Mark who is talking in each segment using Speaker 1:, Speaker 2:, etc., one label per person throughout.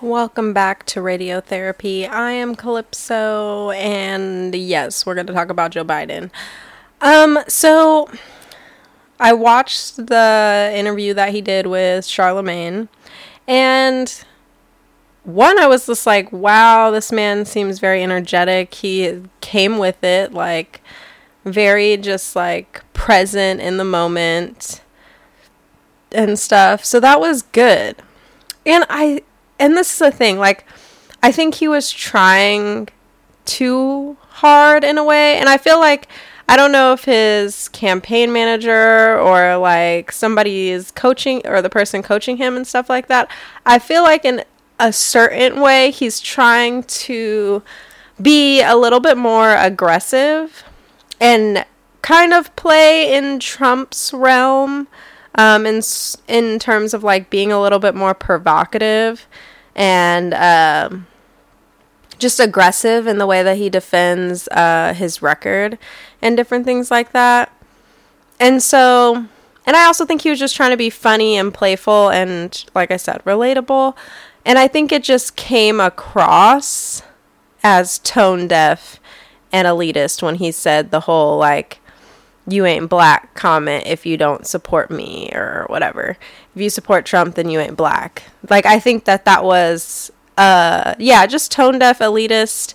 Speaker 1: Welcome back to Radiotherapy. I am Calypso, and yes, we're going to talk about Joe Biden. Um, so I watched the interview that he did with Charlemagne, and one, I was just like, wow, this man seems very energetic. He came with it, like, very just like present in the moment and stuff. So that was good. And I and this is the thing, like I think he was trying too hard in a way, and I feel like I don't know if his campaign manager or like somebody is coaching or the person coaching him and stuff like that. I feel like in a certain way he's trying to be a little bit more aggressive and kind of play in Trump's realm um, in in terms of like being a little bit more provocative and um, just aggressive in the way that he defends uh, his record and different things like that. And so, and I also think he was just trying to be funny and playful and, like I said, relatable. And I think it just came across as tone deaf and elitist when he said the whole like you ain't black comment if you don't support me or whatever. If you support Trump, then you ain't black. Like, I think that that was, uh, yeah, just tone deaf, elitist.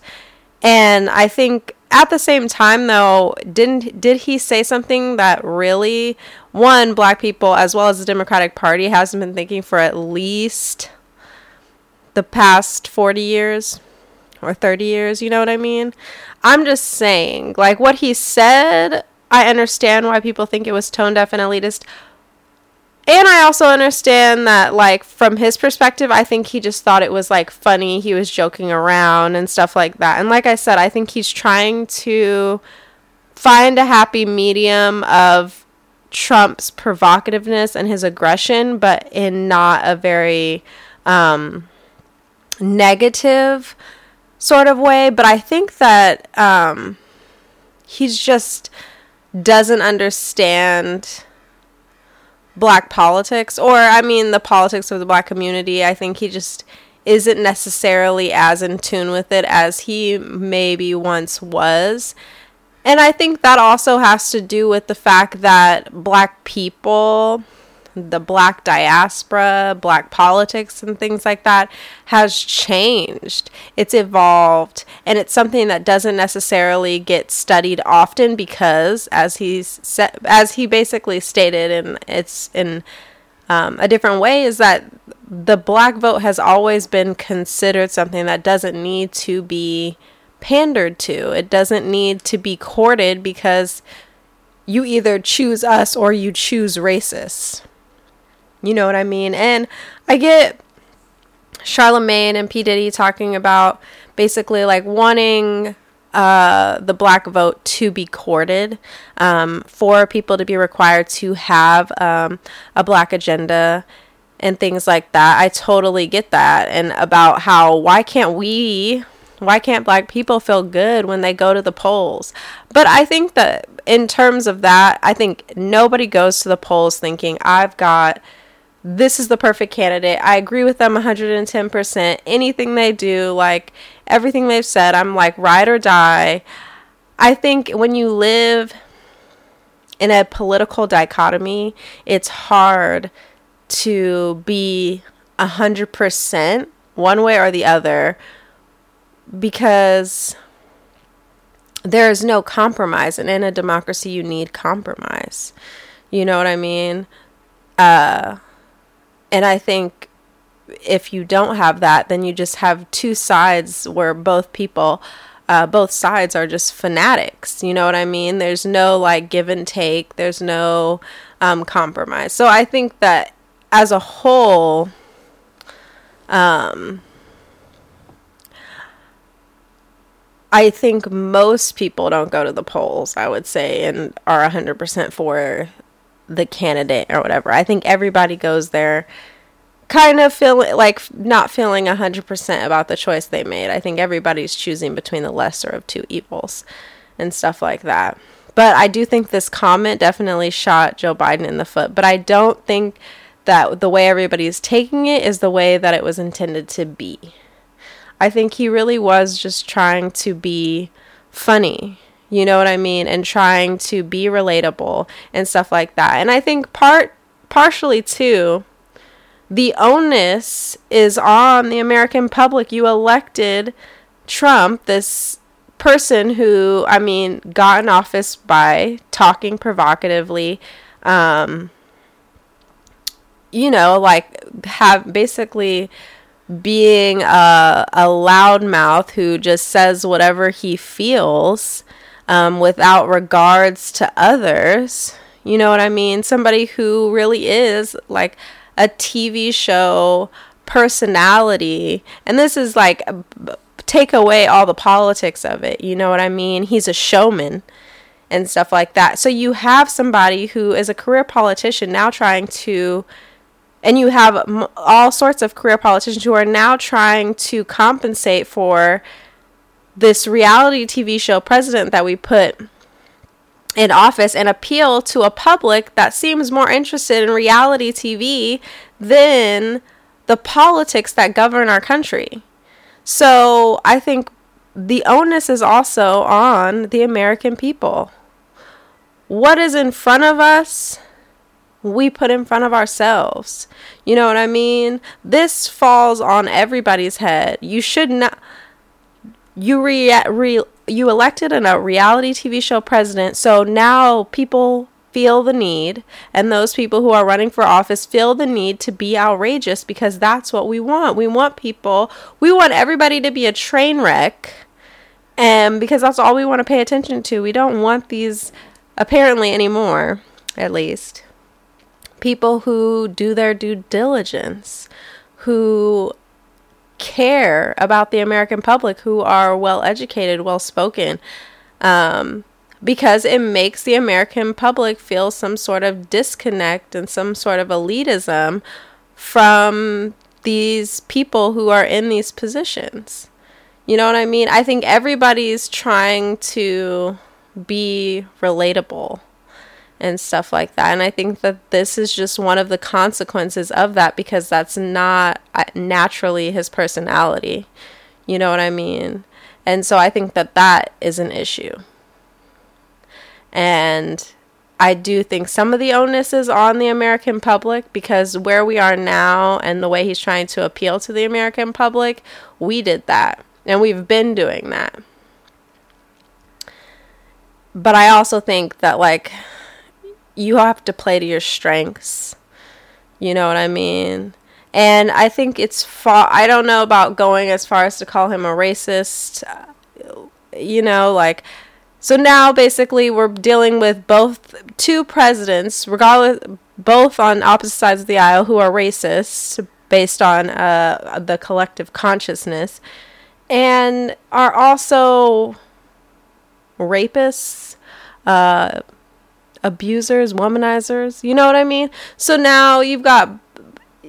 Speaker 1: And I think at the same time, though, didn't did he say something that really one black people as well as the Democratic Party hasn't been thinking for at least the past forty years or thirty years? You know what I mean? I'm just saying, like what he said I understand why people think it was tone deaf and elitist. And I also understand that, like, from his perspective, I think he just thought it was, like, funny. He was joking around and stuff like that. And like I said, I think he's trying to find a happy medium of Trump's provocativeness and his aggression, but in not a very um, negative sort of way. But I think that um, he's just doesn't understand black politics or I mean the politics of the black community. I think he just isn't necessarily as in tune with it as he maybe once was. And I think that also has to do with the fact that black people the black diaspora, black politics, and things like that has changed. It's evolved, and it's something that doesn't necessarily get studied often because, as he's as he basically stated, and it's in um, a different way, is that the black vote has always been considered something that doesn't need to be pandered to. It doesn't need to be courted because you either choose us or you choose racists. You know what I mean? And I get Charlemagne and P. Diddy talking about basically like wanting uh, the black vote to be courted, um, for people to be required to have um, a black agenda and things like that. I totally get that. And about how why can't we, why can't black people feel good when they go to the polls? But I think that in terms of that, I think nobody goes to the polls thinking, I've got this is the perfect candidate. I agree with them 110%. Anything they do, like everything they've said, I'm like ride or die. I think when you live in a political dichotomy, it's hard to be 100% one way or the other because there is no compromise. And in a democracy, you need compromise. You know what I mean? Uh, and I think if you don't have that, then you just have two sides where both people, uh, both sides are just fanatics. You know what I mean? There's no like give and take, there's no um, compromise. So I think that as a whole, um, I think most people don't go to the polls, I would say, and are 100% for the candidate or whatever. I think everybody goes there kind of feeling like not feeling 100% about the choice they made. I think everybody's choosing between the lesser of two evils and stuff like that. But I do think this comment definitely shot Joe Biden in the foot. But I don't think that the way everybody's taking it is the way that it was intended to be. I think he really was just trying to be funny. You know what I mean? And trying to be relatable and stuff like that. And I think part partially too the onus is on the American public. You elected Trump, this person who, I mean, got in office by talking provocatively, um, you know, like have basically being a, a loudmouth who just says whatever he feels um, without regards to others. You know what I mean? Somebody who really is like a TV show personality. And this is like, take away all the politics of it. You know what I mean? He's a showman and stuff like that. So you have somebody who is a career politician now trying to and you have all sorts of career politicians who are now trying to compensate for this reality TV show president that we put in office and appeal to a public that seems more interested in reality TV than the politics that govern our country. So I think the onus is also on the American people. What is in front of us we put in front of ourselves. You know what I mean? This falls on everybody's head. You should not you re, re you elected a reality TV show president, so now people feel the need and those people who are running for office feel the need to be outrageous because that's what we want. We want people, we want everybody to be a train wreck. And because that's all we want to pay attention to. We don't want these apparently anymore, at least people who do their due diligence, who care about the American public, who are well educated, well spoken, um, because it makes the American public feel some sort of disconnect and some sort of elitism from these people who are in these positions. You know what I mean? I think everybody's trying to be relatable and stuff like that. And I think that this is just one of the consequences of that because that's not uh, naturally his personality. You know what I mean? And so I think that that is an issue. And I do think some of the onus is on the American public because where we are now and the way he's trying to appeal to the American public, we did that. And we've been doing that. But I also think that, like, you have to play to your strengths. You know what I mean? And I think it's far. I don't know about going as far as to call him a racist. You know, like. So now basically we're dealing with both two presidents, regardless, both on opposite sides of the aisle, who are racist based on uh, the collective consciousness, and are also rapists. Uh, abusers, womanizers. You know what I mean? So now you've got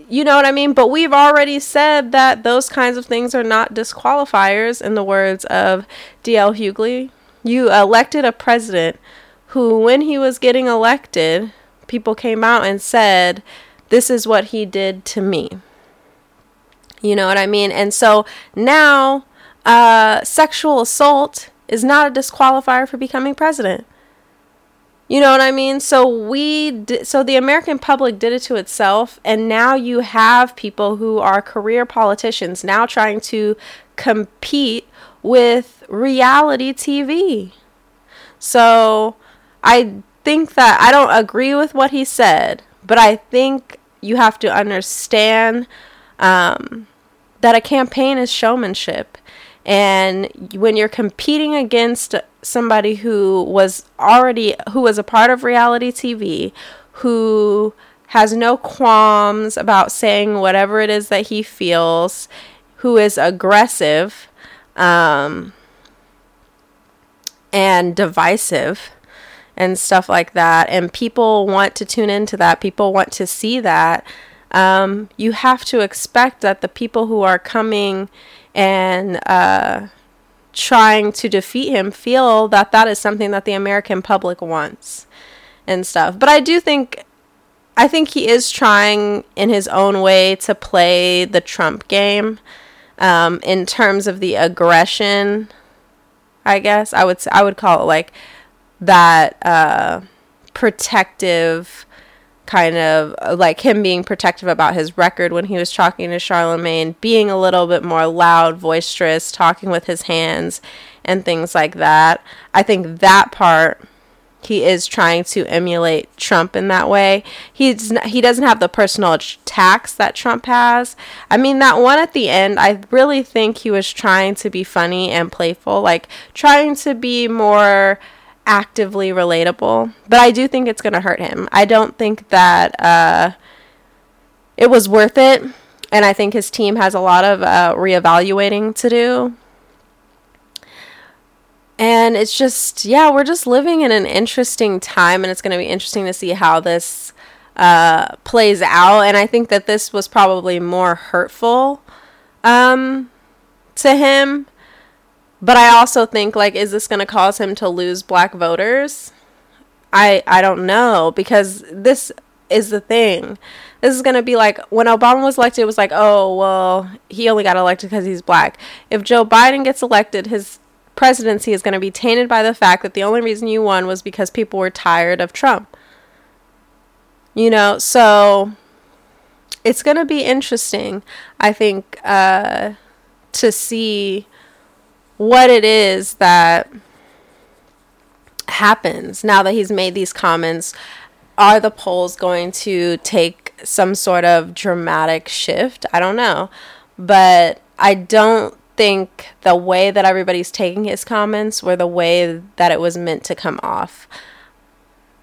Speaker 1: you know what I mean? But we've already said that those kinds of things are not disqualifiers, in the words of D.L. Hughley. You elected a president who, when he was getting elected, people came out and said, This is what he did to me. You know what I mean? And so now, uh, sexual assault is not a disqualifier for becoming president. You know what I mean? So we so the American public did it to itself and now you have people who are career politicians now trying to compete with reality TV. So I think that I don't agree with what he said, but I think you have to understand um, that a campaign is showmanship and when you're competing against somebody who was already who was a part of reality TV who has no qualms about saying whatever it is that he feels who is aggressive um, and divisive and stuff like that and people want to tune into that people want to see that um, you have to expect that the people who are coming and uh, trying to defeat him feel that that is something that the American public wants and stuff. But I do think I think he is trying in his own way to play the Trump game um, in terms of the aggression. I guess I would I would call it like that uh, protective kind of like him being protective about his record when he was talking to Charlemagne, being a little bit more loud, boisterous, talking with his hands and things like that. I think that part he is trying to emulate Trump in that way. He's he doesn't have the personal tax that Trump has. I mean that one at the end, I really think he was trying to be funny and playful, like trying to be more actively relatable, but I do think it's going to hurt him. I don't think that uh, it was worth it, and I think his team has a lot of uh, reevaluating to do. And it's just, yeah, we're just living in an interesting time, and it's going to be interesting to see how this uh, plays out. And I think that this was probably more hurtful um, to him but I also think like is this going to cause him to lose black voters? I I don't know because this is the thing. This is going to be like when Obama was elected it was like, "Oh, well, he only got elected cuz he's black." If Joe Biden gets elected, his presidency is going to be tainted by the fact that the only reason you won was because people were tired of Trump. You know, so it's going to be interesting, I think, uh, to see what it is that happens now that he's made these comments. Are the polls going to take some sort of dramatic shift? I don't know. But I don't think the way that everybody's taking his comments were the way that it was meant to come off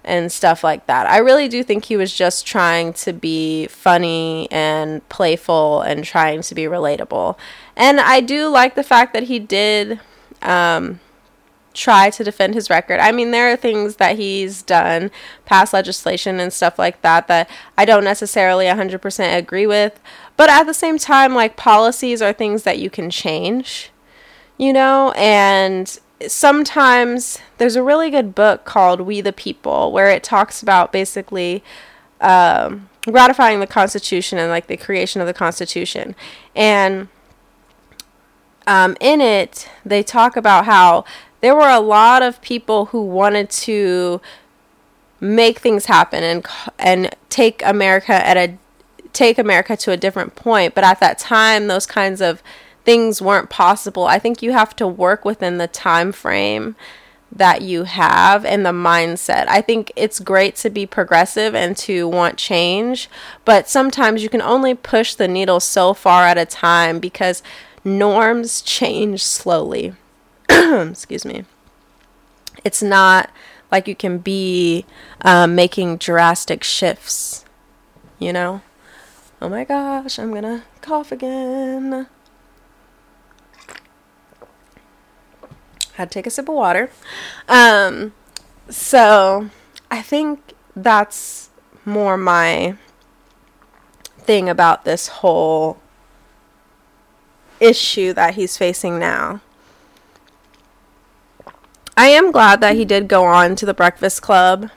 Speaker 1: and stuff like that. I really do think he was just trying to be funny and playful and trying to be relatable. And I do like the fact that he did um, try to defend his record. I mean, there are things that he's done, past legislation and stuff like that, that I don't necessarily 100% agree with. But at the same time, like policies are things that you can change, you know? And sometimes there's a really good book called We the People where it talks about basically. Um, ratifying the Constitution and like the creation of the Constitution. And um, in it, they talk about how there were a lot of people who wanted to make things happen and and take America at a take America to a different point. But at that time, those kinds of things weren't possible. I think you have to work within the time frame that you have and the mindset. I think it's great to be progressive and to want change, but sometimes you can only push the needle so far at a time because norms change slowly. Excuse me. It's not like you can be um, making drastic shifts, you know? Oh my gosh, I'm gonna cough again. Had to take a sip of water. Um, so I think that's more my thing about this whole issue that he's facing now. I am glad that he did go on to the Breakfast Club.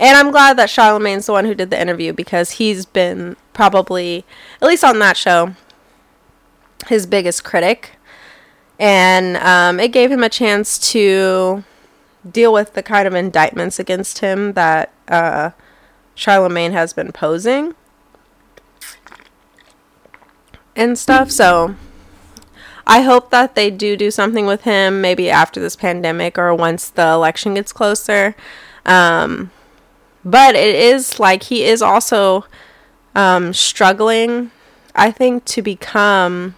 Speaker 1: And I'm glad that Charlemagne's the one who did the interview because he's been probably, at least on that show, his biggest critic. And um, it gave him a chance to deal with the kind of indictments against him that uh, Charlemagne has been posing and stuff. So I hope that they do do something with him maybe after this pandemic or once the election gets closer. Um, but it is like he is also um, struggling, I think, to become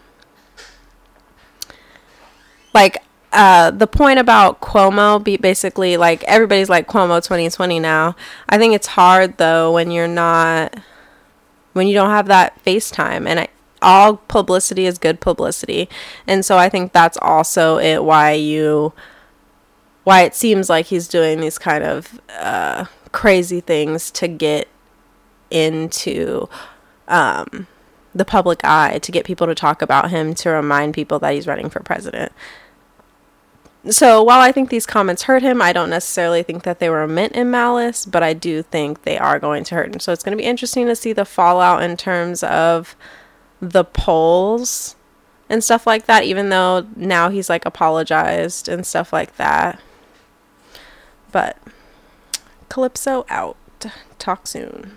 Speaker 1: like uh, the point about Cuomo be basically like everybody's like Cuomo 2020 now. I think it's hard though when you're not when you don't have that FaceTime and I all publicity is good publicity. And so I think that's also it why you why it seems like he's doing these kind of uh, crazy things to get into um, the public eye, to get people to talk about him, to remind people that he's running for president. So while I think these comments hurt him, I don't necessarily think that they were meant in malice, but I do think they are going to hurt him. So it's going to be interesting to see the fallout in terms of the polls and stuff like that, even though now he's like apologized and stuff like that. But Calypso out. Talk soon.